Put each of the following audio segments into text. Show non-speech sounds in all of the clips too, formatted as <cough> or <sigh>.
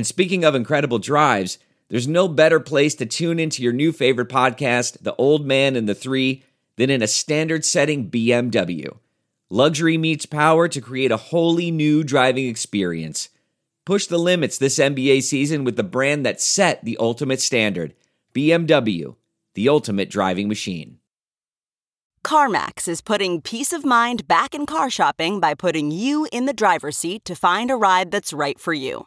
And speaking of incredible drives, there's no better place to tune into your new favorite podcast, The Old Man and the Three, than in a standard setting BMW. Luxury meets power to create a wholly new driving experience. Push the limits this NBA season with the brand that set the ultimate standard BMW, the ultimate driving machine. CarMax is putting peace of mind back in car shopping by putting you in the driver's seat to find a ride that's right for you.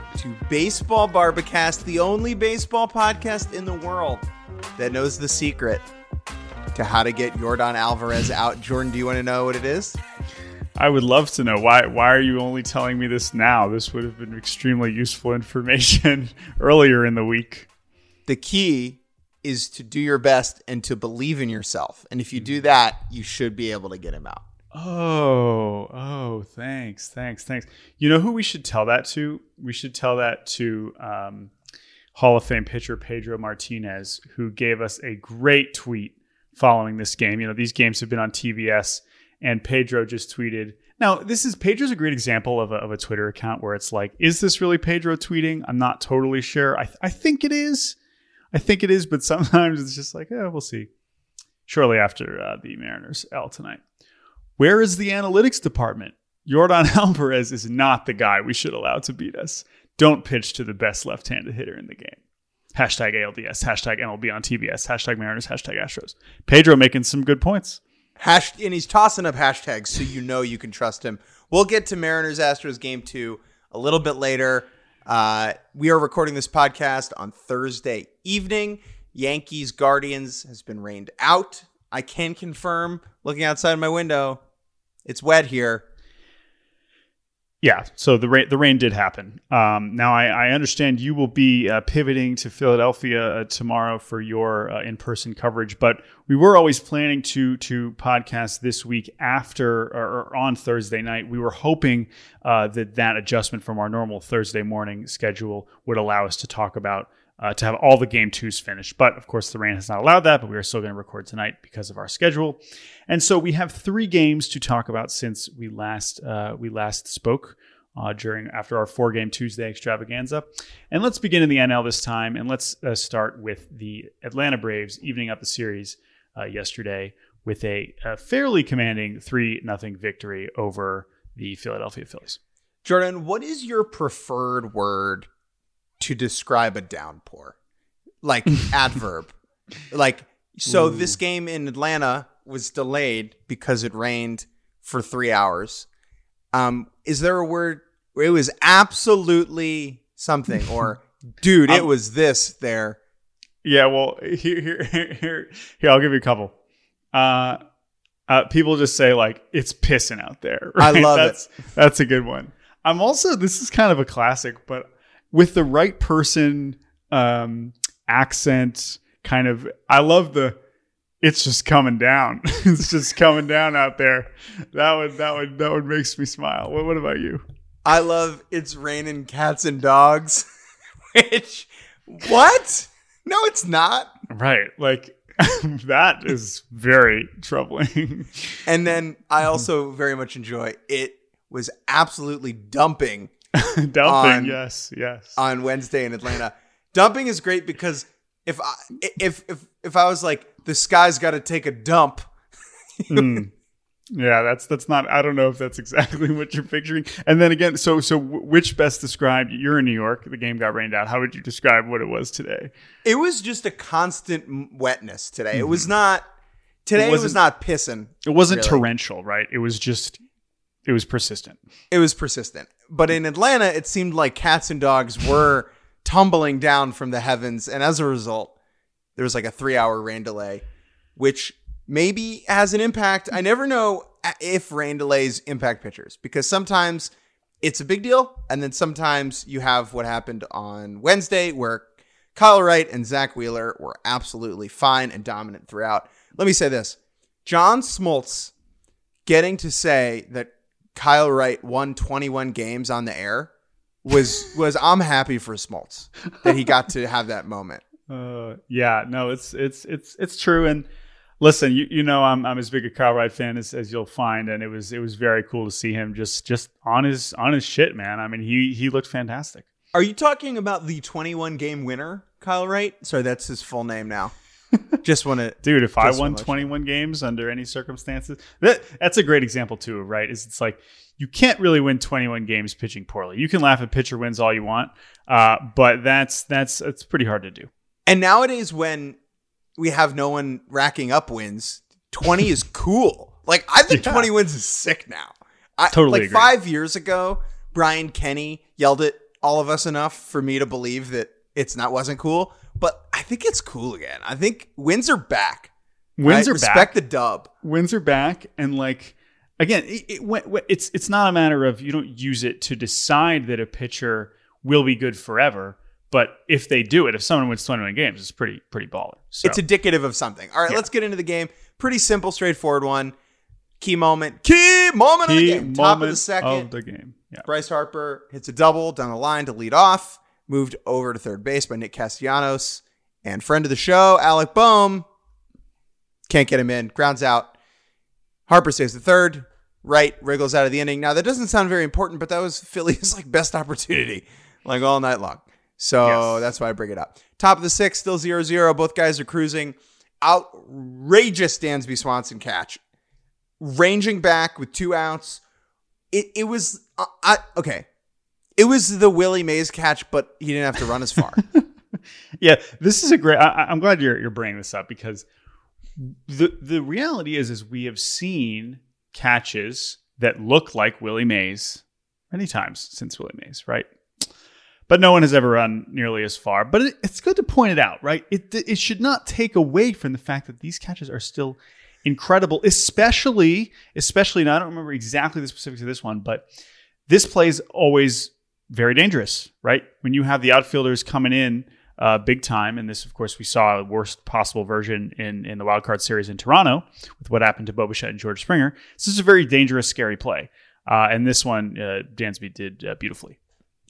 to Baseball Bar-B-Cast, the only baseball podcast in the world that knows the secret to how to get Yordan Alvarez out. Jordan, do you want to know what it is? I would love to know why. Why are you only telling me this now? This would have been extremely useful <laughs> information earlier in the week. The key is to do your best and to believe in yourself. And if you do that, you should be able to get him out. Oh, oh, thanks, thanks, thanks. You know who we should tell that to? We should tell that to um, Hall of Fame pitcher Pedro Martinez, who gave us a great tweet following this game. You know, these games have been on TBS, and Pedro just tweeted. Now, this is Pedro's a great example of a, of a Twitter account where it's like, is this really Pedro tweeting? I'm not totally sure. I, th- I think it is. I think it is, but <laughs> sometimes it's just like, yeah, we'll see. Shortly after uh, the Mariners L tonight. Where is the analytics department? Yordan <laughs> Alvarez is not the guy we should allow to beat us. Don't pitch to the best left handed hitter in the game. Hashtag ALDS, hashtag MLB on TBS, hashtag Mariners, hashtag Astros. Pedro making some good points. Hash- and he's tossing up hashtags so you know you can trust him. We'll get to Mariners Astros game two a little bit later. Uh, we are recording this podcast on Thursday evening. Yankees Guardians has been rained out. I can confirm, looking outside my window, it's wet here. Yeah, so the rain the rain did happen. Um, now I, I, understand you will be uh, pivoting to Philadelphia uh, tomorrow for your uh, in person coverage, but we were always planning to to podcast this week after or, on Thursday night. We were hoping uh, that that adjustment from our normal Thursday morning schedule would allow us to talk about uh, to have all the game twos finished. But of course, the rain has not allowed that, but we are still going to record tonight because of our schedule. And so we have three games to talk about since we last uh, we last spoke. Uh, during after our four game Tuesday extravaganza. And let's begin in the NL this time, and let's uh, start with the Atlanta Braves evening up the series uh, yesterday with a, a, fairly commanding three nothing victory over the Philadelphia Phillies. Jordan, what is your preferred word to describe a downpour, like <laughs> adverb. Like so, Ooh. this game in Atlanta was delayed because it rained for three hours. Um, is there a word? It was absolutely something, or <laughs> dude, it was this there. Yeah, well, here, here, here, here, I'll give you a couple. Uh, uh, people just say like it's pissing out there. <laughs> Right? I love that's, it. That's a good one. I'm also this is kind of a classic, but with the right person, um, accent, kind of. I love the. It's just coming down. <laughs> it's just coming down out there. That would that would that would makes me smile. What, what about you? I love it's raining cats and dogs. <laughs> Which what? No, it's not. Right. Like <laughs> that is very troubling. and then I also very much enjoy it was absolutely dumping <laughs> Dumping, on, yes, yes. On Wednesday in Atlanta. Dumping is great because if I if if if I was like the sky's got to take a dump. <laughs> mm. Yeah, that's that's not. I don't know if that's exactly what you're picturing. And then again, so so which best described? You're in New York. The game got rained out. How would you describe what it was today? It was just a constant wetness today. Mm-hmm. It was not today. It, it, was not pissing. It wasn't really. torrential, right? It was just. It was persistent. It was persistent. But in Atlanta, it seemed like cats and dogs were <laughs> tumbling down from the heavens, and as a result, there was like a three-hour rain delay, which maybe has an impact. I never know if rain delays impact pitchers because sometimes it's a big deal, and then sometimes you have what happened on Wednesday where Kyle Wright and Zack Wheeler were absolutely fine and dominant throughout. Let me say this John Smoltz getting to say that Kyle Wright won 21 games on the air was <laughs> was I'm happy for Smoltz that he got to have that moment. Uh, yeah, no, it's it's it's it's true, and listen, you, you know I'm I'm as big a Kyle Wright fan as, as you'll find, and it was it was very cool to see him just just on his on his shit, man. I mean, he he looked fantastic. Are you talking about the 21 game winner, Kyle Wright? Sorry, that's his full name now. <laughs> just want to, dude. If I won 21 games under any circumstances, that that's a great example too, right? Is it's like you can't really win 21 games pitching poorly. You can laugh at pitcher wins all you want, uh, but that's that's it's pretty hard to do. And nowadays, when we have no one racking up wins. 20 is cool. Like I think <laughs> yeah. 20 wins is sick now. I, totally like agree. 5 years ago, Brian Kenny yelled at all of us enough for me to believe that it's not wasn't cool, I think it's cool again. I think wins are back. Wins right? are Respect back. the dub. Wins are back and like again, it, it, it's it's not a matter of you don't use it to decide that a pitcher will be good forever. But if they do it, if someone wins 21 games, it's pretty pretty baller. So. It's indicative of something. All right, yeah. let's get into the game. Pretty simple, straightforward one. Key moment. Key moment Key of the game. Top of the second. Of the game. Yeah. Bryce Harper hits a double down the line to lead off. Moved over to third base by Nick Castellanos. And friend of the show, Alec Bohm. Can't get him in. Grounds out. Harper stays the third. Wright wriggles out of the inning. Now that doesn't sound very important, but that was <laughs> Philly's like best opportunity, like all night long. So yes. that's why I bring it up. Top of the sixth, still 0 0. Both guys are cruising. Outrageous Dansby Swanson catch. Ranging back with two outs. It, it was, uh, I, okay. It was the Willie Mays catch, but he didn't have to run as far. <laughs> yeah, this is a great. I, am glad you're, you're bringing this up because the the reality is is we have seen catches that look like Willie Mays many times since Willie Mays, right? but no one has ever run nearly as far. But it, it's good to point it out, right? It, it should not take away from the fact that these catches are still incredible, especially, especially, and I don't remember exactly the specifics of this one, but this play is always very dangerous, right? When you have the outfielders coming in uh, big time, and this, of course, we saw the worst possible version in, in the wild card series in Toronto with what happened to Bo Bichette and George Springer. This is a very dangerous, scary play. Uh, and this one, uh, Dansby did uh, beautifully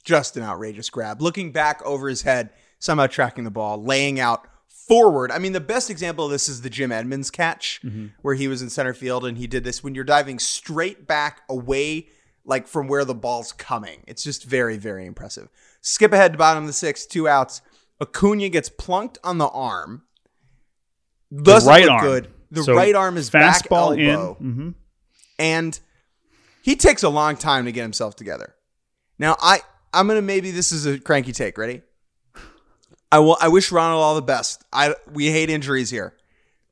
just an outrageous grab. Looking back over his head, somehow tracking the ball, laying out forward. I mean, the best example of this is the Jim Edmonds catch, mm-hmm. where he was in center field and he did this when you're diving straight back away, like from where the ball's coming. It's just very, very impressive. Skip ahead to bottom of the sixth, two outs. Acuna gets plunked on the arm. Doesn't the right look arm. good. The so right arm is back elbow. In. Mm-hmm. And he takes a long time to get himself together. Now, I I'm gonna maybe this is a cranky take. Ready? I will. I wish Ronald all the best. I we hate injuries here.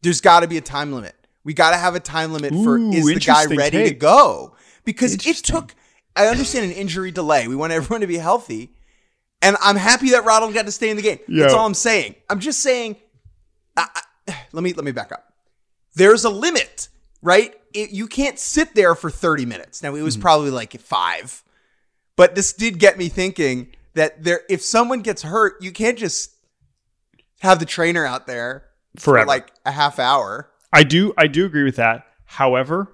There's got to be a time limit. We got to have a time limit for Ooh, is the guy ready take. to go? Because it took. I understand an injury delay. We want everyone to be healthy, and I'm happy that Ronald got to stay in the game. Yo. That's all I'm saying. I'm just saying. I, I, let me let me back up. There's a limit, right? It, you can't sit there for 30 minutes. Now it was mm-hmm. probably like five but this did get me thinking that there, if someone gets hurt, you can't just have the trainer out there Forever. for like a half hour. I do, I do agree with that. However,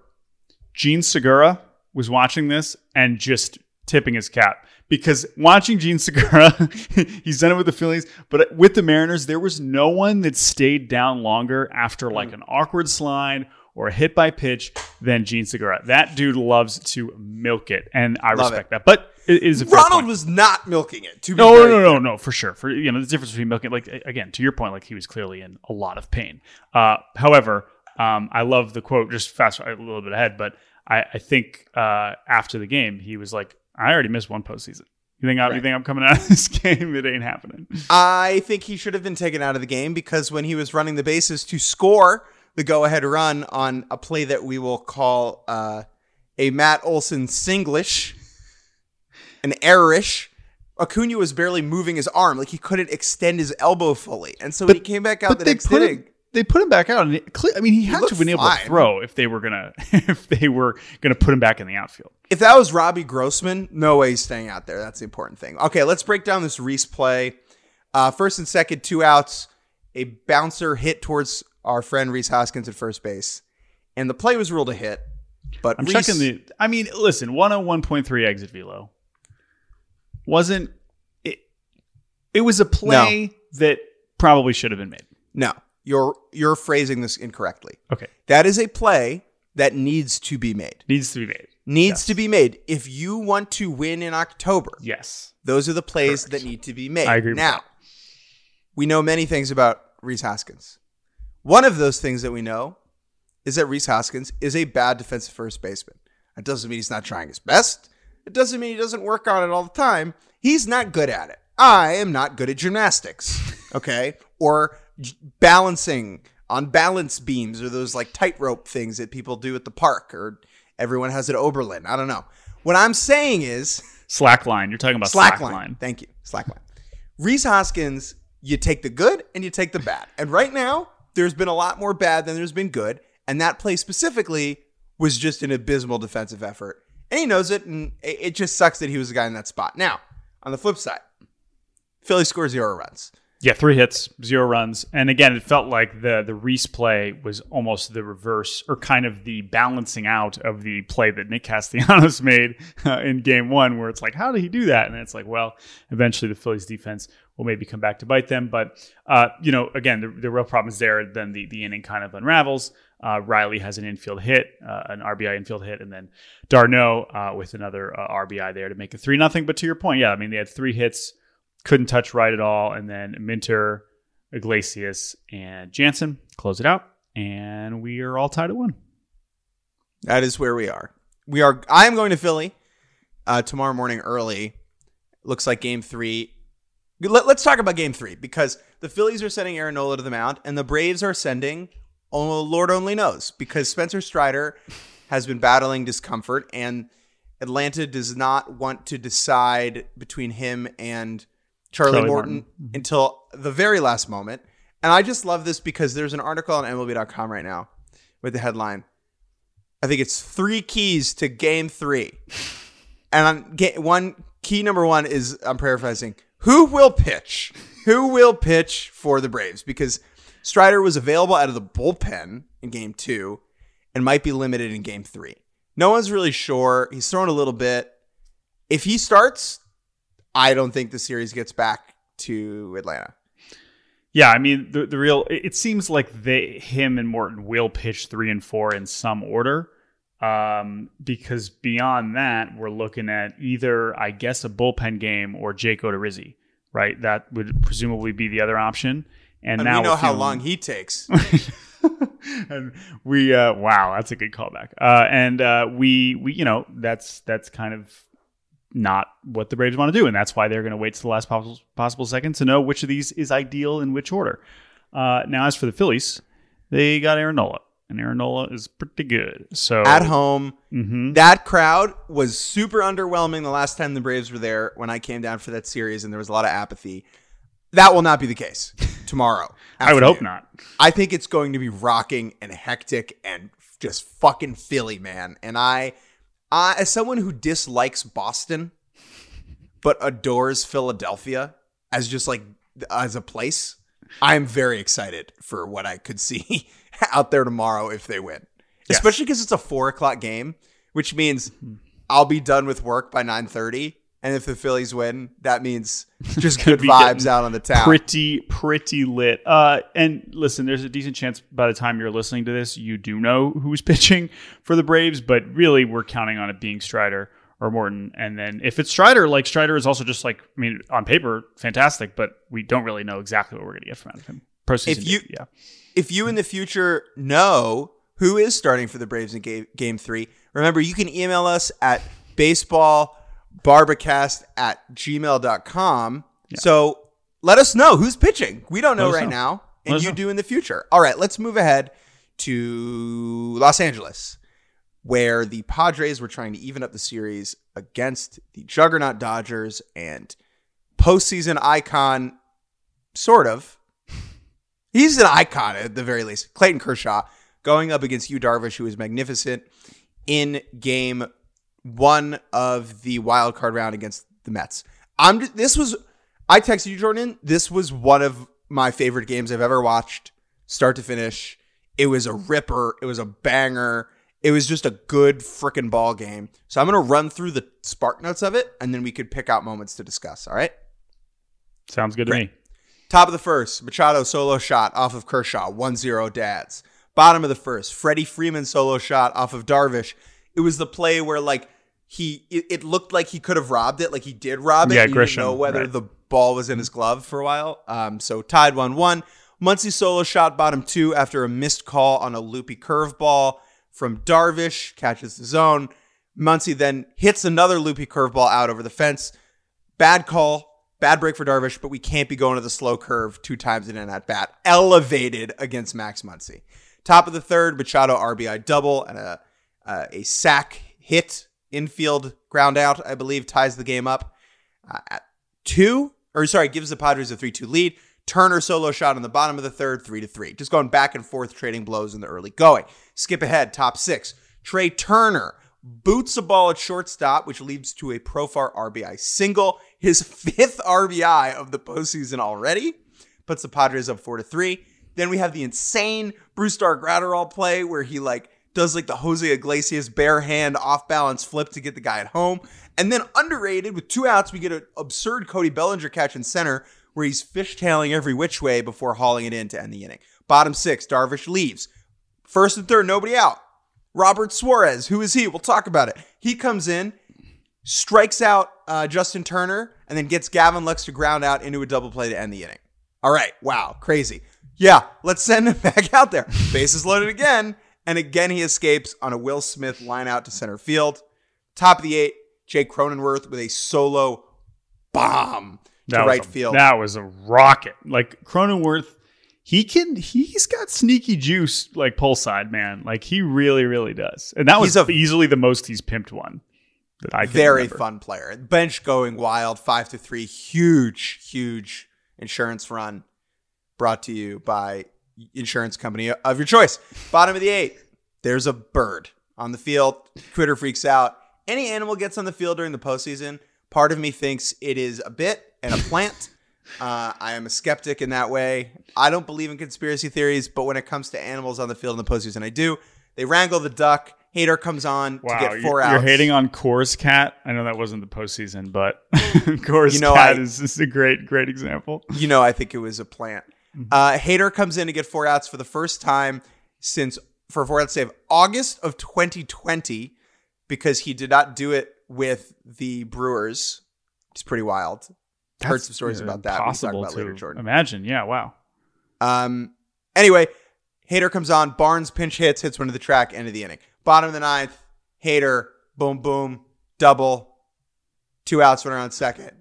Jean Segura was watching this and just tipping his cap because watching Jean Segura, <laughs> he's done it with the Phillies, but with the Mariners, there was no one that stayed down longer after like an awkward slide or a hit by pitch than Jean Segura. That dude loves to milk it, and I Love respect it. that. But it is a Ronald was not milking it. To no, no, no, no, no, for sure. For you know, the difference between milking, like again, to your point, like he was clearly in a lot of pain. Uh, however, Um, I love the quote. Just fast a little bit ahead, but I, I think uh, after the game, he was like, "I already missed one postseason. You think, I, you think I'm coming out of <laughs> this game? It ain't happening." I think he should have been taken out of the game because when he was running the bases to score the go-ahead run on a play that we will call uh, a Matt Olson singlish, an errorish. Acuna was barely moving his arm, like he couldn't extend his elbow fully, and so when he came back out the next inning, him, they put him back out, and it, I mean, he had to looked have been able fine. to throw if they were gonna <laughs> if they were gonna put him back in the outfield. If that was Robbie Grossman, no way he's staying out there. That's the important thing. Okay, let's break down this Rhys play. Uh, first and second, two outs. A bouncer hit towards our friend Rhys Hoskins at first base, and the play was ruled a hit. But I'm Rhys, checking the. I mean, listen, 101.3 exit velo wasn't. It, it was a play that probably should have been made. no, you're you're phrasing this incorrectly. Okay, That is a play that needs to be made. needs to be made. Needs Yes. to be made. If you want to win in October, Yes, Those are the plays that need to be made. I agree Now, we know many things about Rhys Hoskins. One of those things that we know is that Rhys Hoskins is a bad defensive first baseman. That doesn't mean he's not trying his best. It doesn't mean he doesn't work on it all the time. He's not good at it. I am not good at gymnastics, <laughs> okay? or balancing on balance beams or those like tightrope things that people do at the park or everyone has it Oberlin. I don't know. What I'm saying is slack line. You're talking about slack, slack, line. Thank you. Slack line. Rhys Hoskins, you take the good and you take the bad. And right now, there's been a lot more bad than there's been good. And that play specifically was just an abysmal defensive effort. And he knows it. And it it just sucks that he was the guy in that spot. Now, on the flip side, Philly scores zero runs. Yeah, three hits, zero runs, and again, it felt like the the Rhys play was almost the reverse, or kind of the balancing out of the play that Nick Castellanos <laughs> made uh, in Game One, where it's like, how did he do that? And it's like, well, eventually the Phillies defense will maybe come back to bite them, but uh, you know, again, the, the real problem is there. Then the the inning kind of unravels. Uh, Riley has an infield hit, uh, an RBI infield hit, and then d'Arnaud uh, with another uh, RBI there to make it three nothing. But to your point, yeah, I mean they had three hits couldn't touch Wright at all. And then Minter, Iglesias, and Jansen close it out. And we are all tied at one. That is where we are. We are. I am going to Philly uh, tomorrow morning early. Looks like Game Three. Let, us talk about Game Three because the Phillies are sending Aaron Nola to the mound, and the Braves are sending. Oh, Lord only knows because Spencer Strider has been battling discomfort, and Atlanta does not want to decide between him and Charlie, Charlie Morton, Morton. Mm-hmm. until the very last moment. And I just love this because there's an article on MLB.com right now with the headline I think it's three keys to game three. And on ga- one key number one is I'm paraphrasing. Who will pitch? Who will pitch for the Braves? Because Strider was available out of the bullpen in game two and might be limited in game three. No one's really sure. He's thrown a little bit. If he starts, I don't think the series gets back to Atlanta. Yeah, I mean the the real. It seems like they him and Morton will pitch three and four in some order, um, because beyond that we're looking at either I guess a bullpen game or Jake Odorizzi, right? That would presumably be the other option. And, And now we know how feeling- long he takes. <laughs> and we uh wow that's a good callback uh and uh we we you know that's that's kind of not what the braves want to do and that's why they're going to wait to the last possible possible second to know which of these is ideal in which order uh now as for the phillies they got aaron nola and aaron nola is pretty good so At home, Mhm. That crowd was super underwhelming the last time the Braves were there when I came down for that series and there was a lot of apathy. That will not be the case tomorrow. <laughs> i would hope not I think it's going to be rocking and hectic and just fucking Philly, man. And I, I as someone who dislikes Boston but adores Philadelphia as just like as a place, I'm very excited for what I could see <laughs> out there tomorrow if they win. Yes. Especially because it's a four o'clock game, which means I'll be done with work by nine thirty. And if the Phillies win, that means <laughs> just good vibes out on the town. pretty pretty lit uh and listen there's a decent chance by the time you're listening to this you do know who's <laughs> pitching for the braves but really we're counting on it being strider or morton and then if it's strider like strider is also just like i mean on paper fantastic but we don't really know exactly what we're gonna get from out of him postseason. If you- yeah. if you in the future know who is starting for the Braves in game, game three, remember you can email us at baseballbarbacast at gmail.com. So let us know who's pitching. We don't know right know. now, and you know. do in the future. All right, let's move ahead to Los Angeles, where the Padres were trying to even up the series against the juggernaut Dodgers and postseason icon, sort of. <laughs> He's an icon at the very least. Clayton Kershaw going up against Yu Darvish, who was magnificent in game one of the wild card round against the Mets. I'm just, this was I texted you, Jordan. This was one of my favorite games I've ever watched, start to finish. It was a ripper. It was a banger. It was just a good freaking ball game. So I'm gonna run through the spark notes of it, and then we could pick out moments to discuss. All right. Sounds good to me. Top of the first, Machado solo shot off of Kershaw, 1-0 Dads. Bottom of the first, Freddie Freeman solo shot off of Darvish. It was the play where like he it, it looked like he could have robbed it, like he did rob it. Yeah, You didn't Grisham, know whether right. the ball was in his glove for a while. Um, so tied 1-1. Muncy solo shot bottom two after a missed call on a loopy curveball from Darvish, catches the zone. Muncy then hits another loopy curveball out over the fence. Bad call, bad break for Darvish, but we can't be going to the slow curve two times in an at bat. Elevated against Max Muncy. Top of the third, Machado RBI double and a uh, a sack hit infield ground out, I believe, ties the game up uh, at two. Or sorry, gives the Padres a three-two lead. Turner solo shot in the bottom of the third, three to three. Just going back and forth, trading blows in the early going. Skip ahead, top six. Trea Turner boots a ball at shortstop, which leads to a Profar RBI single, his fifth RBI of the postseason already. Puts the Padres up four to three. Then we have the insane Brusdar Graterol play where he like does like the Jose Iglesias bare hand off balance flip to get the guy at home. And then underrated with two outs, we get an absurd Cody Bellinger catch in center where he's fishtailing every which way before hauling it in to end the inning. Bottom six, Darvish leaves. First and third, nobody out. Robert Suarez, who is he? We'll talk about it. He comes in, strikes out uh, Justin Turner, and then gets Gavin Lux to ground out into a double play to end the inning. All right, wow, crazy. Yeah, let's send him <laughs> back out there. Bases loaded again, and again he escapes on a Will Smith line out to center field. Top of the eight, Jake Cronenworth with a solo bomb to was right a, field. That was a rocket. Like Cronenworth, he can he's got sneaky juice like pull side, man. Like he really, really does. And that was a- easily the most he's pimped one that I can Very remember. fun player. Bench going wild, five to three. Huge, huge insurance run brought to you by insurance company of your choice. Bottom of the eight, there's a bird on the field. Twitter freaks out. Any animal gets on the field during the postseason. Part of me thinks it is a bit and a plant. Uh, I am a skeptic in that way. I don't believe in conspiracy theories, but when it comes to animals on the field in the postseason, I do. They wrangle the duck. Hader comes on Wow, to get 4 you're, outs. you're hating on Coors Cat. I know that wasn't the postseason, but <laughs> Coors You know, Cat I- is, is a great, great example. You know, I think it was a plant. Uh, Hader comes in to get four outs for the first time since for a four out save August of 2020 because he did not do it with the Brewers. It's pretty wild. Heard some stories about that. we can talk Possible about later, Jordan. imagine. Yeah, wow. Um. Anyway, Hader comes on. Barnes pinch hits, hits one to the track, end of the inning. Bottom of the ninth, Hader, boom, boom, double, two outs, runner on second,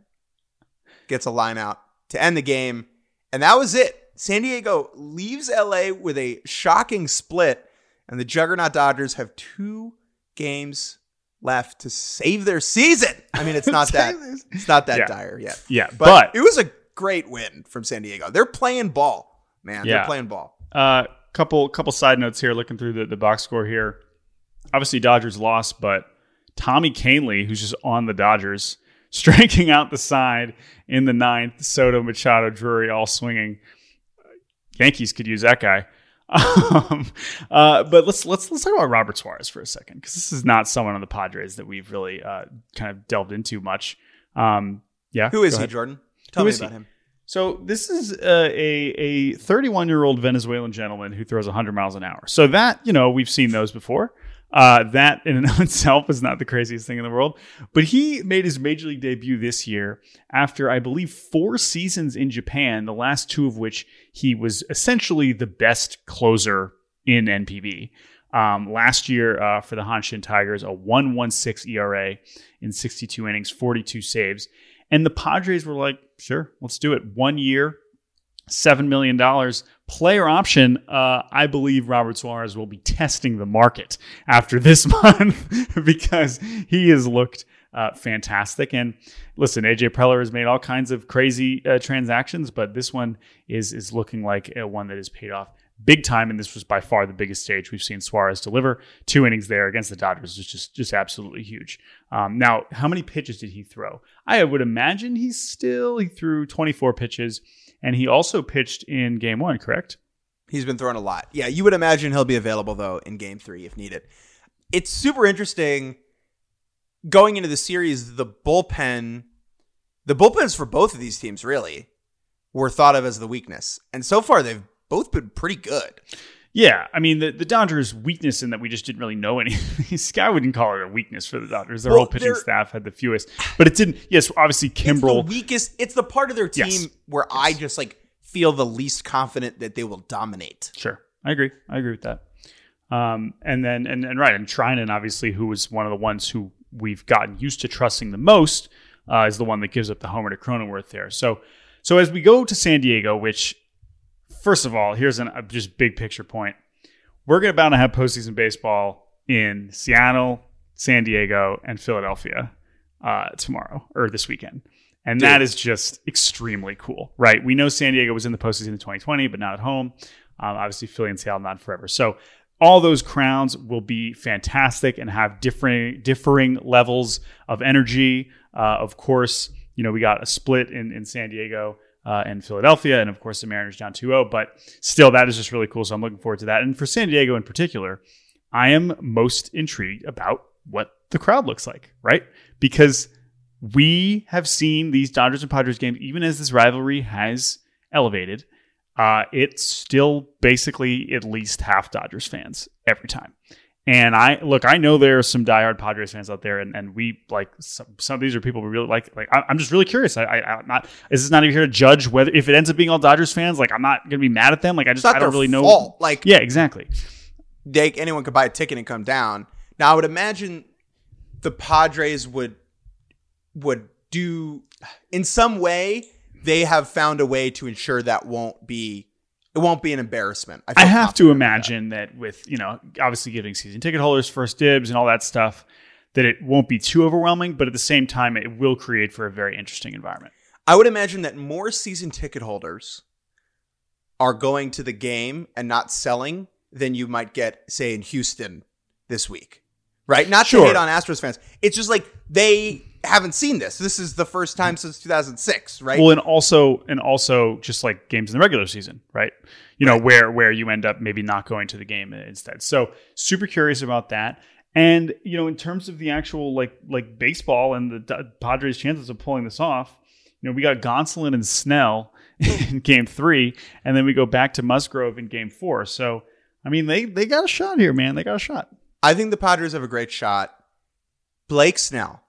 gets a line out to end the game, and that was it. San Diego leaves LA with a shocking split, and the Juggernaut Dodgers have two games left to save their season. I mean, it's <laughs> not that it's not that Yeah. dire yet. Yeah, But, but, it was a great win from San Diego. They're playing ball, man. Yeah. They're playing ball. Uh, couple couple side notes here. Looking through the, the box score here, obviously Dodgers lost, but Tommy Kahnle, who's just on the Dodgers, <laughs> striking out the side in the ninth. Soto, Machado, Drury, all swinging. Yankees could use that guy. <laughs> Um, uh, but let's let's let's talk about Robert Suarez for a second because this is not someone on the Padres that we've really uh, kind of delved into much. Um, yeah, Who is he. Jordan? Tell Who me is he? about him. So this is uh, a a 31 year old Venezuelan gentleman who throws 100 miles an hour. So that you know we've seen those before. Uh, that in and of <laughs> itself is not the craziest thing in the world. But he made his major league debut this year after, I believe, four seasons in Japan, the last two of which he was essentially the best closer in NPB. Um, last year uh, for the Hanshin Tigers, a 116 ERA in 62 innings, 42 saves. And the Padres were like, sure, let's do it. One year, $7 million. Player option, uh, I believe Robert Suarez will be testing the market after this <laughs> month because he has looked uh, fantastic. And listen, AJ Preller has made all kinds of crazy uh, transactions, but this one is is looking like a one that is paid off big time. And this was by far the biggest stage we've seen Suarez deliver. Two innings there against the Dodgers is just just absolutely huge. Um, now, how many pitches did he throw? I would imagine he's still he threw 24 pitches, and he also pitched in Game One. Correct? He's been throwing a lot. Yeah, you would imagine he'll be available though in Game Three if needed. It's super interesting going into the series. The bullpen, the bullpens for both of these teams really were thought of as the weakness, and so far they've both been pretty good. Yeah, I mean the, the Dodgers' weakness in that we just didn't really know anything. <laughs> Sky wouldn't call it a weakness for the Dodgers. Their well, whole pitching staff had the fewest, but it didn't. Yes, obviously Kimbrel it's the weakest. It's the part of their team yes. where yes. I just like feel the least confident that they will dominate. Sure, I agree. I agree with that. Um, and then and and right, and Treinen obviously, who was one of the ones who we've gotten used to trusting the most, uh, is the one that gives up the homer to Cronenworth there. So so as we go to San Diego, which first of all, here's an, a just big picture point. We're going to bound to have postseason baseball in Seattle, San Diego, and Philadelphia uh, tomorrow or this weekend. And Dude. that is just extremely cool, right? We know San Diego was in the postseason in 2020, but not at home. Um, obviously, Philly and Seattle not forever. So all those crowns will be fantastic and have differing differing levels of energy. Uh, of course, you know we got a split in in San Diego uh, and Philadelphia, and of course the Mariners down 2-0. But still, that is just really cool. So I'm looking forward to that. And for San Diego in particular, I am most intrigued about what the crowd looks like, right? Because we have seen these Dodgers and Padres games, even as this rivalry has elevated, uh, it's still basically at least half Dodgers fans every time. And I look, I know there are some diehard Padres fans out there, and, and we like some, some of these are people we really like. Like I, am just really curious. I, I am not. This is not even here to judge whether if it ends up being all Dodgers fans. Like I'm not gonna be mad at them. Like I just I don't really fault. know. Like yeah, exactly. They anyone could buy a ticket and come down. Now I would imagine the Padres would would do in some way. They have found a way to ensure that won't be it won't be an embarrassment. I, I have to imagine that. that. with you know obviously giving season ticket holders first dibs and all that stuff, that it won't be too overwhelming, but at the same time, it will create for a very interesting environment. I would imagine that more season ticket holders are going to the game and not selling than you might get, say, in Houston this week. Right? Not sure. to hate on Astros fans. It's just like they haven't seen this. This is the first time since 2006, right? Well, and also and also just like games in the regular season, right? You know, where where you end up maybe not going to the game instead. So, super curious about that. And, you know, in terms of the actual like like baseball and the Padres chances of pulling this off, you know, we got Gonsolin and Snell <laughs> in game 3 and then we go back to Musgrove in game 4. So, I mean, they they got a shot here, man. They got a shot. I think the Padres have a great shot. Blake Snell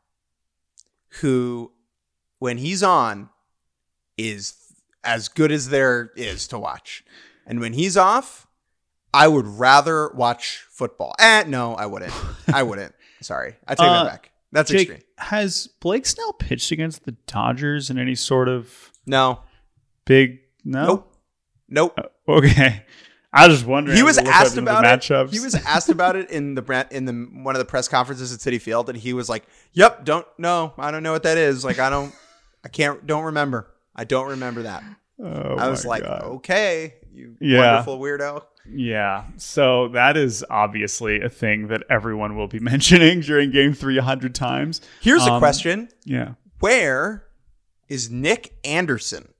who, when he's on, is as good as there is to watch. And when he's off, I would rather watch football. Eh, no, I wouldn't. I <laughs> wouldn't. Sorry. I take uh, that back. That's Jake, extreme. Has Blake Snell pitched against the Dodgers in any sort of no big no? Nope. Nope. Uh, okay. I was just wondering. He was asked about it. Matchups. He was asked about it in the in the one of the press conferences at Citi Field, and he was like, "Yep, don't know. I don't know what that is. Like, I don't, I can't, don't remember. I don't remember that." Oh I was like, God. "Okay, you yeah. wonderful weirdo." Yeah. So that is obviously a thing that everyone will be <laughs> mentioning during Game Three a hundred times. Here's um, a question. Yeah. Where is Nick Anderson?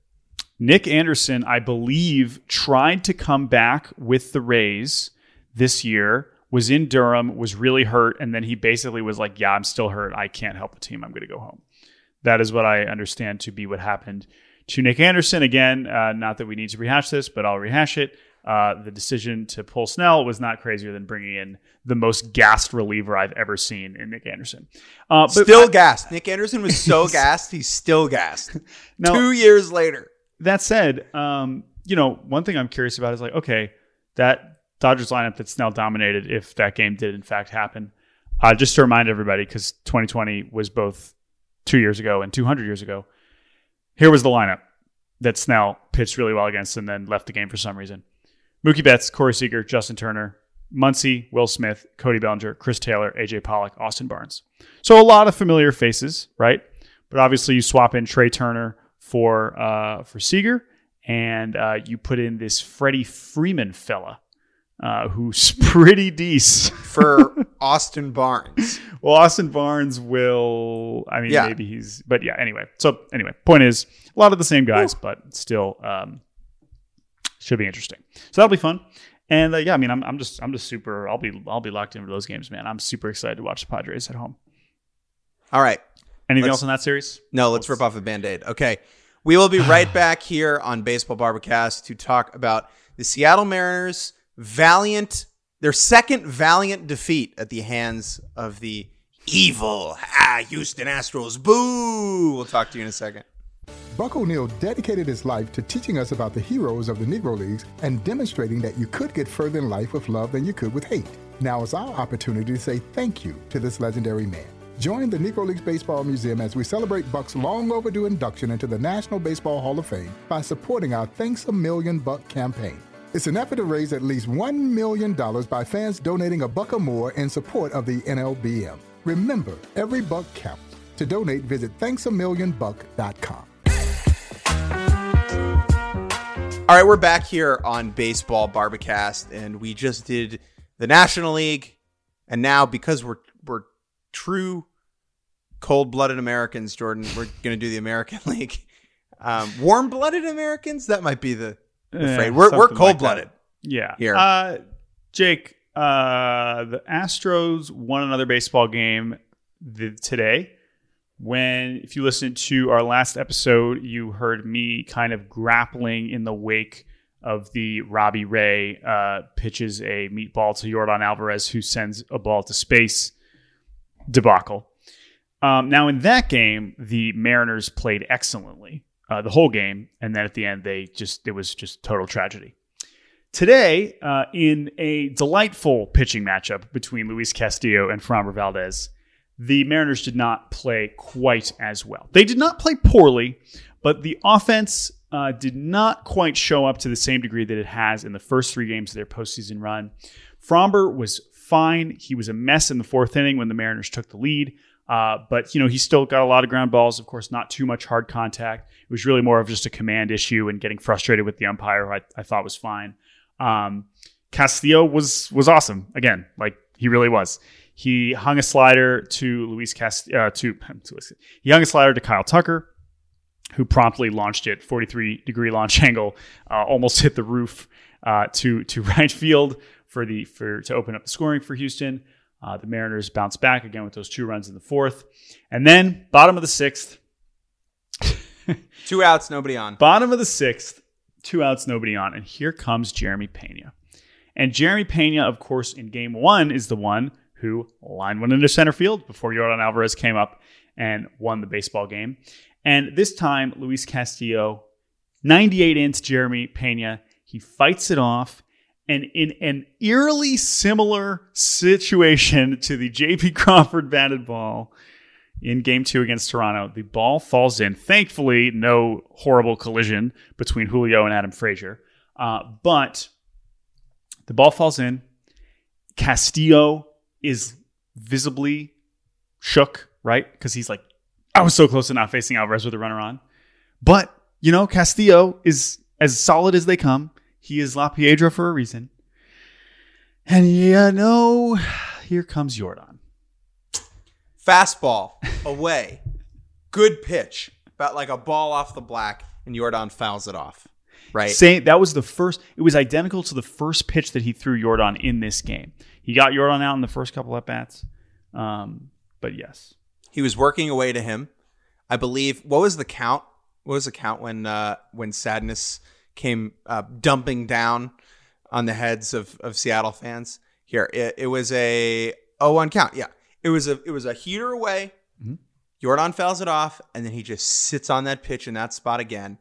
Nick Anderson, I believe, tried to come back with the Rays this year, was in Durham, was really hurt, and then he basically was like, Yeah, I'm still hurt. I can't help the team. I'm going to go home. That is what I understand to be what happened to Nick Anderson. Again, uh, not that we need to rehash this, but I'll rehash it. Uh, the decision to pull Snell was not crazier than bringing in the most gassed reliever I've ever seen in Nick Anderson. Uh, but Still I- gassed. Nick Anderson was so <laughs> gassed, he's still gassed. No. Two years later. That said, um, you know, one thing I'm curious about is like, okay, that Dodgers lineup that's now dominated, if that game did in fact happen, uh, just to remind everybody, because 2020 was both two years ago and 200 years ago. Here was the lineup that Snell pitched really well against and then left the game for some reason. Mookie Betts, Corey Seager, Justin Turner, Muncy, Will Smith, Cody Bellinger, Chris Taylor, AJ Pollock, Austin Barnes. So a lot of familiar faces, right? But obviously you swap in Trea Turner for uh, for Seager, and uh, you put in this Freddie Freeman fella, uh, who's <laughs> pretty decent. For <laughs> Austin Barnes. Well, Austin Barnes will. I mean, Yeah. maybe he's. But yeah. Anyway. So anyway, point is, a lot of the same guys, but still, um, should be interesting. So that'll be fun. And uh, yeah, I mean, I'm, I'm just I'm just super. I'll be I'll be locked into those games, man. I'm super excited to watch the Padres at home. All right. Anything Let's- else in that series? No, let's rip off a band aid. Okay. We will be right <sighs> back here on Baseball Bar-B-Cast to talk about the Seattle Mariners' valiant, their second valiant defeat at the hands of the evil ah, Houston Astros. Boo! We'll talk to you in a second. Buck O'Neil dedicated his life to teaching us about the heroes of the Negro Leagues and demonstrating that you could get further in life with love than you could with hate. Now is our opportunity to say thank you to this legendary man. Join the Negro Leagues Baseball Museum as we celebrate Buck's long overdue induction into the National Baseball Hall of Fame by supporting our Thanks a Million Buck campaign. It's an effort to raise at least $1 million by fans donating a buck or more in support of the NLBM. Remember, every buck counts. To donate, visit thanksamillionbuck.com. All right, we're back here on Baseball Bar-B-Cast, and we just did the National League, and now because we're we're true cold-blooded Americans, Jordan, we're gonna do the American <laughs> League. Um, warm-blooded Americans, that might be the, the Eh, phrase. We're we're cold-blooded. that. Yeah. Here. Uh, Jake, uh, the Astros won another baseball game th- today. When, if you listened to our last episode, you heard me kind of grappling in the wake of the Robbie Ray uh, pitches a meatball to Yordan Alvarez, who sends a ball to space debacle. Um, now, in that game, the Mariners played excellently uh, the whole game, and then at the end, they just it was just total tragedy. Today, uh, in a delightful pitching matchup between Luis Castillo and Framber Valdez, the Mariners did not play quite as well. They did not play poorly, but the offense uh, did not quite show up to the same degree that it has in the first three games of their postseason run. Framber was fine. He was a mess in the fourth inning when the Mariners took the lead. Uh, but you know he still got a lot of ground balls. Of course, not too much hard contact. It was really more of just a command issue and getting frustrated with the umpire. I, I thought was fine. Um, Castillo was was awesome again. Like he really was. He hung a slider to Luis Cast uh, to, <laughs> to he hung a slider to Kyle Tucker, who promptly launched it 43 degree launch <laughs> angle, uh, almost hit the roof uh, to to <laughs> right field for the for to open up the scoring for Houston. Uh, the Mariners bounce back again with those two runs in the fourth, and then bottom of the sixth, <laughs> Two outs, nobody on. bottom of the sixth, two outs, nobody on, and here comes Jeremy Pena. And Jeremy Pena, of course, in game one is the one who lined one into center field before Yordan Alvarez came up and won the baseball game. And this time, Luis Castillo, 98 inch Jeremy Pena, he fights it off. And in an eerily similar situation to the JP Crawford batted ball in game two against Toronto, the ball falls in. Thankfully, no horrible collision between Julio and Adam Frazier. Uh, but the ball falls in. Castillo is visibly shook, right? Because he's like, I was so close to not facing Alvarez with a runner on. But, you know, Castillo is as solid as they come. He is La Piedra for a reason. And you know, here comes Yordan. Fastball away. Good pitch. About like a ball off the black, and Yordan fouls it off. Right. Same, that was the first, it was identical to the first pitch that he threw Yordan in this game. He got Yordan out in the first couple at bats. Um, but yes. He was working away to him. I believe. What was the count? What was the count when uh, when Sadness came uh, dumping down on the heads of, of Seattle fans. Here, it, it was a 0-1 count. Yeah, it was a it was a heater away. Yordan fouls it off, and then he just sits on that pitch in that spot again,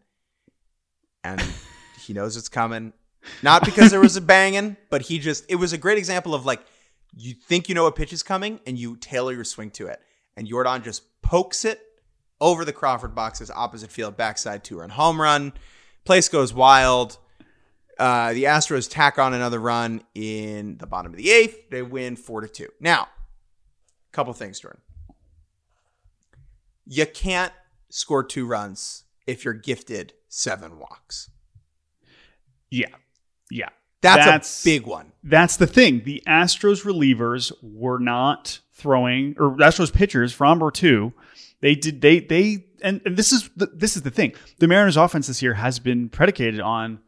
and <laughs> he knows it's coming. Not because there was a banging, but he just it was a great example of like you think you know a pitch is coming and you tailor your swing to it. And Yordan just pokes it over the Crawford boxes, opposite field, backside two run home run. Place goes wild. Uh, the Astros tack on another run in the bottom of the eighth. They win four to two. Now, a couple things, Jordan. You can't score two runs if you're gifted seven walks. Yeah. Yeah. That's, a big one. That's the thing. The Astros relievers were not throwing, or Astros pitchers from or two. They did. They they and, and this is the, this is the thing. The Mariners' offense this year has been predicated on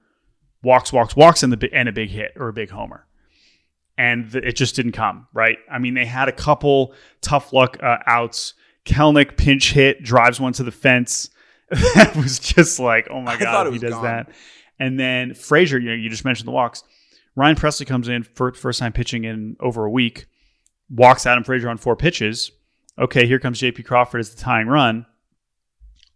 walks, walks, walks, and the and a big hit or a big homer, and the, it just didn't come right. I mean, they had a couple tough luck uh, outs. Kelenic pinch hit, drives one to the fence. <laughs> that was just like, oh my god, he does gone. that. And then Frazier, you know, you just mentioned the walks. Ryan Pressly comes in for first time pitching in over a week, walks Adam Frazier on four pitches. Okay, here comes JP Crawford as the tying run.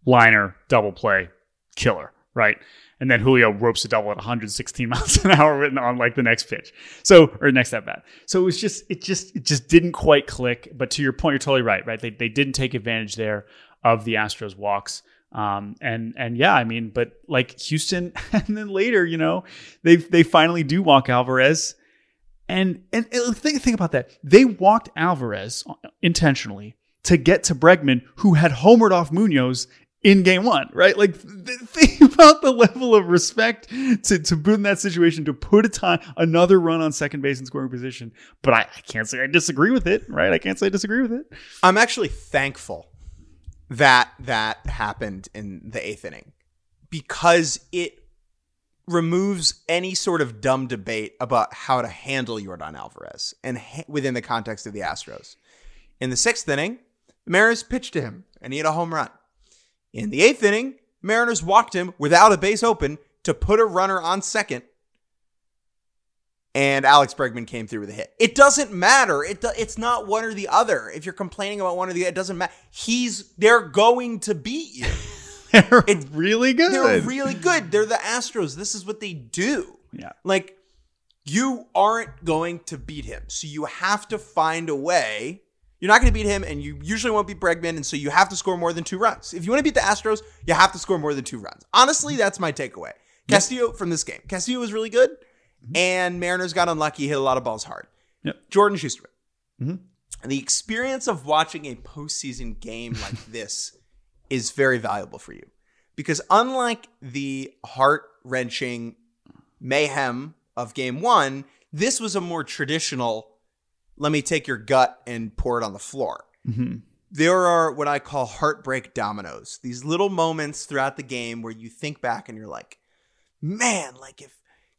Liner, double play, killer, right? And then Julio ropes a double at 116 <laughs> miles an hour written on like the next pitch. So or next at bat. So it was just it just it just didn't quite click. But to your point, you're totally right, right? They they didn't take advantage there of the Astros walks. Um, and and yeah, I mean, but like Houston, <laughs> and then later, you know, they they finally do walk Alvarez, and and, think think about that. They walked Alvarez intentionally to get to Bregman, who had homered off Munoz in game one, right? Like th- think <laughs> about the level of respect to to put in that situation to put a time another run on second base in scoring position. But I, I can't say I disagree with it, right? I can't say I disagree with it. I'm actually thankful that that happened in the eighth inning because it removes any sort of dumb debate about how to handle Yordan Alvarez and ha- within the context of the Astros. In the sixth inning, the Mariners pitched to him and he had a home run. In the eighth inning, Mariners walked him without a base open to put a runner on second and Alex Bregman came through with a hit. It doesn't matter. It do, it's not one or the other. If you're complaining about one or the other, it doesn't matter. He's they're going to beat you. <laughs> They're It's- really good. They're really good. They're the Astros. This is what they do. Yeah. Like you aren't going to beat him. So you have to find a way. You're not going to beat him, and you usually won't beat Bregman, and so you have to score more than two runs. If you want to beat the Astros, you have to score more than two runs. Honestly, that's my takeaway. Castillo from this game. Castillo was really good, mm-hmm. and Mariners got unlucky, hit a lot of balls hard. Yep. Jordan Schusterman. And the experience of watching a postseason game like <laughs> this is very valuable for you because unlike the heart wrenching mayhem of game one, this was a more traditional let me take your gut and pour it on the floor. Mm-hmm. There are what I call heartbreak dominoes, these little moments throughout the game where you think back and you're like, man, like if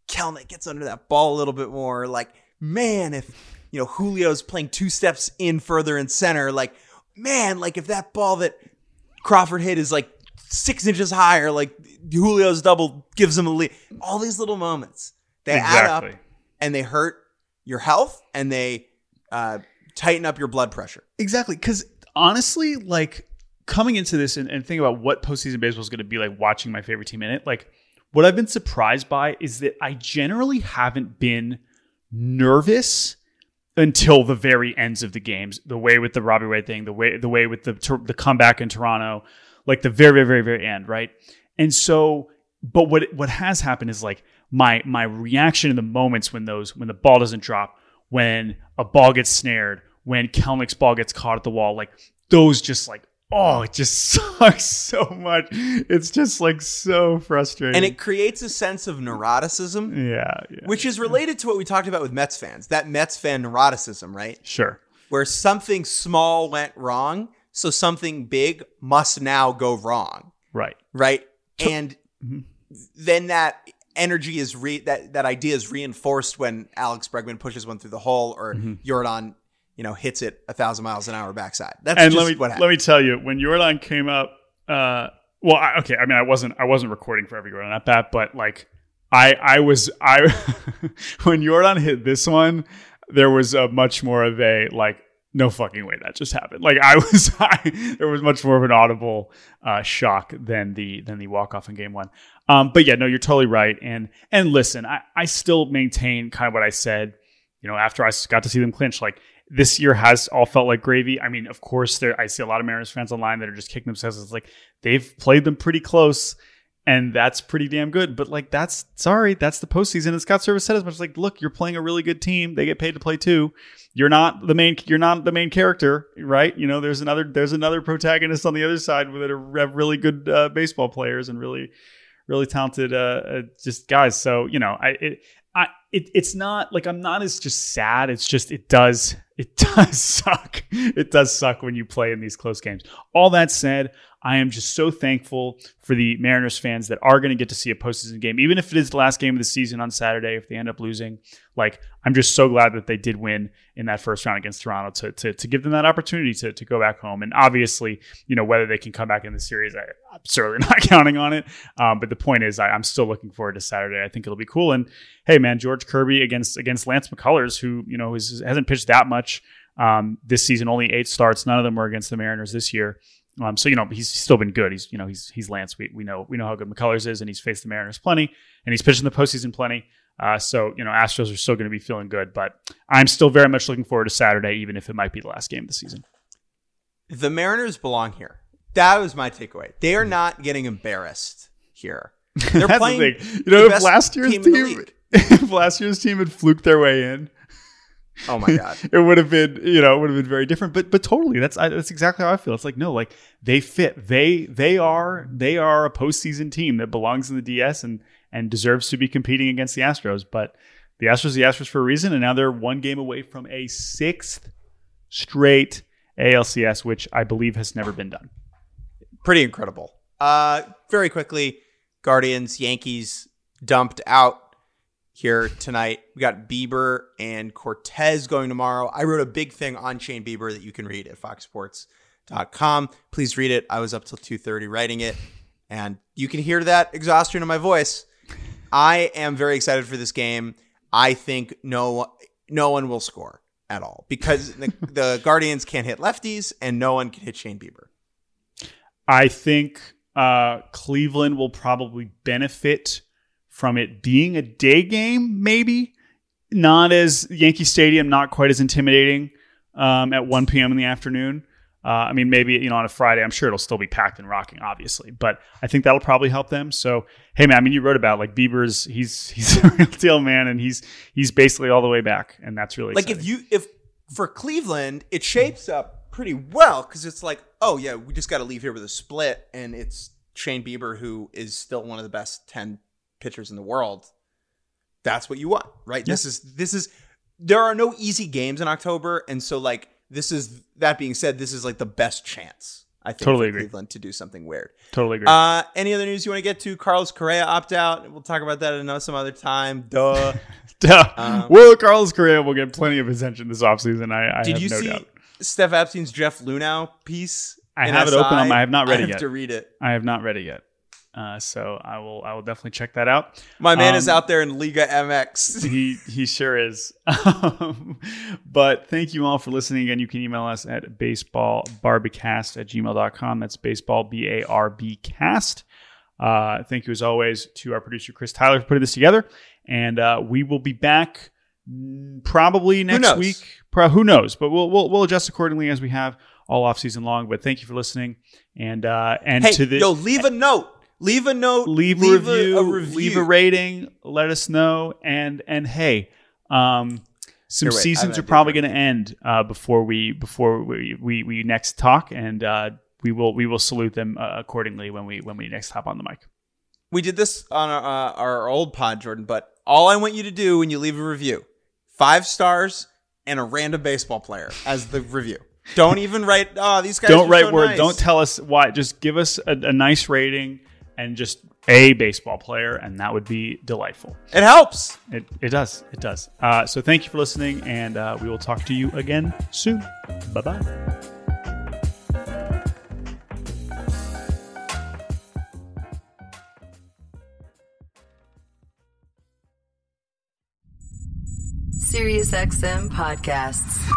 Kelenic gets under that ball a little bit more, like, man, if, you know, Julio's playing two steps in further in center, like, man, like if that ball that Crawford hit is like six inches higher, like Julio's double gives him a lead. All these little moments, they add up and they hurt your health and they uh, tighten up your blood pressure. Exactly. Because honestly, like coming into this and, and thinking about what postseason baseball is going to be like watching my favorite team in it, like what I've been surprised by is that I generally haven't been nervous until the very ends of the games. The way with the Robbie Ray thing, the way the way with the the comeback in Toronto, like the very very very very end, right? And so, but what what has happened is like my my reaction in the moments when those when the ball doesn't drop, when a ball gets snared, when Kelenic's ball gets caught at the wall, like those just like oh, it just <laughs> sucks so much. It's just like so frustrating. And it creates a sense of neuroticism, yeah, yeah, which is related to what we talked about with Mets fans. That Mets fan neuroticism, right? sure. Where something small went wrong, so something big must now go wrong, Right. right? And Mm-hmm. then that energy is re that that idea is reinforced when Alex Bregman pushes one through the hole or Yordan, you know, hits it a thousand miles an hour backside. That's and just let me what happened. let me tell you, when Yordan came up, uh, well, I, okay, I mean, I wasn't I wasn't recording for every Yordan at bat, but like I I was I <laughs> when Yordan hit this one, there was a much more of a like no fucking way that just happened. Like I <laughs> was, I, there was much more of an audible uh, shock than the than the walk off in game one. Um, but yeah, no, you're totally right. And and listen, I, I still maintain kind of what I said. You know, after I got to see them clinch, like this year has all felt like gravy. I mean, of course, there I see a lot of Mariners fans online that are just kicking themselves. It's like they've played them pretty close and that's pretty damn good. But like, that's sorry, that's the postseason. And Scott Servais said as much. Like, look, you're playing a really good team. They get paid to play too. You're not the main. You're not the main character, right? You know, there's another. There's another protagonist on the other side that are have really good uh, baseball players and really, really talented, uh, uh, just guys. So you know, I it, I it, it's not like I'm not as just sad. It's just it does it <laughs> does suck. It does suck when you play in these close games. All that said, I am just so thankful for the Mariners fans that are going to get to see a postseason game, even if it is the last game of the season on Saturday. If they end up losing, like I'm just so glad that they did win in that first round against Toronto to to, to give them that opportunity to to go back home. And obviously, you know whether they can come back in the series, I, am certainly <laughs> not counting on it. Um, but the point is, I, I'm still looking forward to Saturday. I think it'll be cool. And hey, man, George Kirby against against Lance McCullers, who you know is, hasn't pitched that much um, this season, only eight starts. None of them were against the Mariners this year. Um, so you know he's still been good. He's you know he's he's Lance. We, we know we know how good McCullers is, and he's faced the Mariners plenty, and he's pitched in the postseason plenty. Uh, so you know Astros are still going to be feeling good, but I'm still very much looking forward to Saturday, even if it might be the last game of the season. The Mariners belong here. That was my takeaway. They are not getting embarrassed here. <laughs> They're playing. the. You know, the if last year's team team, <laughs> if last year's team had fluked their way in, Oh my god. <laughs> it would have been you know it would have been very different but but totally that's I, that's exactly how i feel it's like no like they fit they they are they are a postseason team that belongs in the ds and and deserves to be competing against the astros but the astros are the astros for a reason and now they're one game away from a sixth straight alcs which i believe has never been done Pretty incredible. Uh, very quickly, Guardians, Yankees dumped out here tonight. We got Bieber and Cortes going tomorrow. I wrote a big thing on Shane Bieber that you can read at foxsports.com. Please read it. I was up till 2:30 writing it, and you can hear that exhaustion in my voice. I am very excited for this game. I think no no one will score at all because the, <laughs> the Guardians can't hit lefties and no one can hit Shane Bieber. I think uh, Cleveland will probably benefit from it being a day game, maybe not as Yankee Stadium, not quite as intimidating um, at 1 p.m. in the afternoon. Uh, I mean, maybe you know on a Friday, I'm sure it'll still be packed and rocking, obviously, but I think that'll probably help them. So, hey, man, I mean, you wrote about like Bieber's, he's <laughs> he's a real deal, man, and he's he's basically all the way back, and that's really like if you if for Cleveland, it shapes up pretty well because it's like, oh yeah, we just got to leave here with a split, and it's Shane Bieber who is still one of the best ten pitchers in the world. That's what you want, right? This is this is there are no easy games in October, and so like this is that being said, this is like the best chance I think Totally for agree. Cleveland to do something weird. totally agree. Uh, any other news you want to get to? Carlos Correa opt out. We'll talk about that another some other time. Duh. <laughs> Duh. um, well, Carlos Correa will get plenty of attention this offseason. I, I Did have you no see doubt. Steph Epstein's Jeff Luhnow piece? I have it open I have not read I it have yet. to read it. I have not read it yet. Uh, so I will I will definitely check that out. My man is Um, out there in Liga MX. <laughs> he he sure is. Um, but thank you all for listening. Again, you can email us at baseballbarbicast at gmail.com. That's baseball B A R B cast. Uh, thank you as always to our producer Chris Tyler for putting this together. And uh, we will be back mm, probably next knows? week. Pro- who knows? But we'll, we'll we'll adjust accordingly as we have all off season long. But thank you for listening. And uh, and hey, to the yo, leave a note. Leave a note. leave, a, review, leave a rating, let us know, and and hey, um, some Here, wait, seasons are probably going to end uh, before we before we, we we next talk, and uh, we will we will salute them uh, accordingly when we when we next hop on the mic. We did this on our, uh, our old pod, Jordan. But all I want you to do when you leave a review, five stars and a random baseball player as the review. Don't even write. Oh, these guys Don't write so word. nice." Don't tell us why. Just give us a, a nice rating and just a baseball player, and that would be delightful. It helps. It, it does. It does. Uh, so thank you for listening, and uh, we will talk to you again soon. Bye bye. SiriusXM podcasts.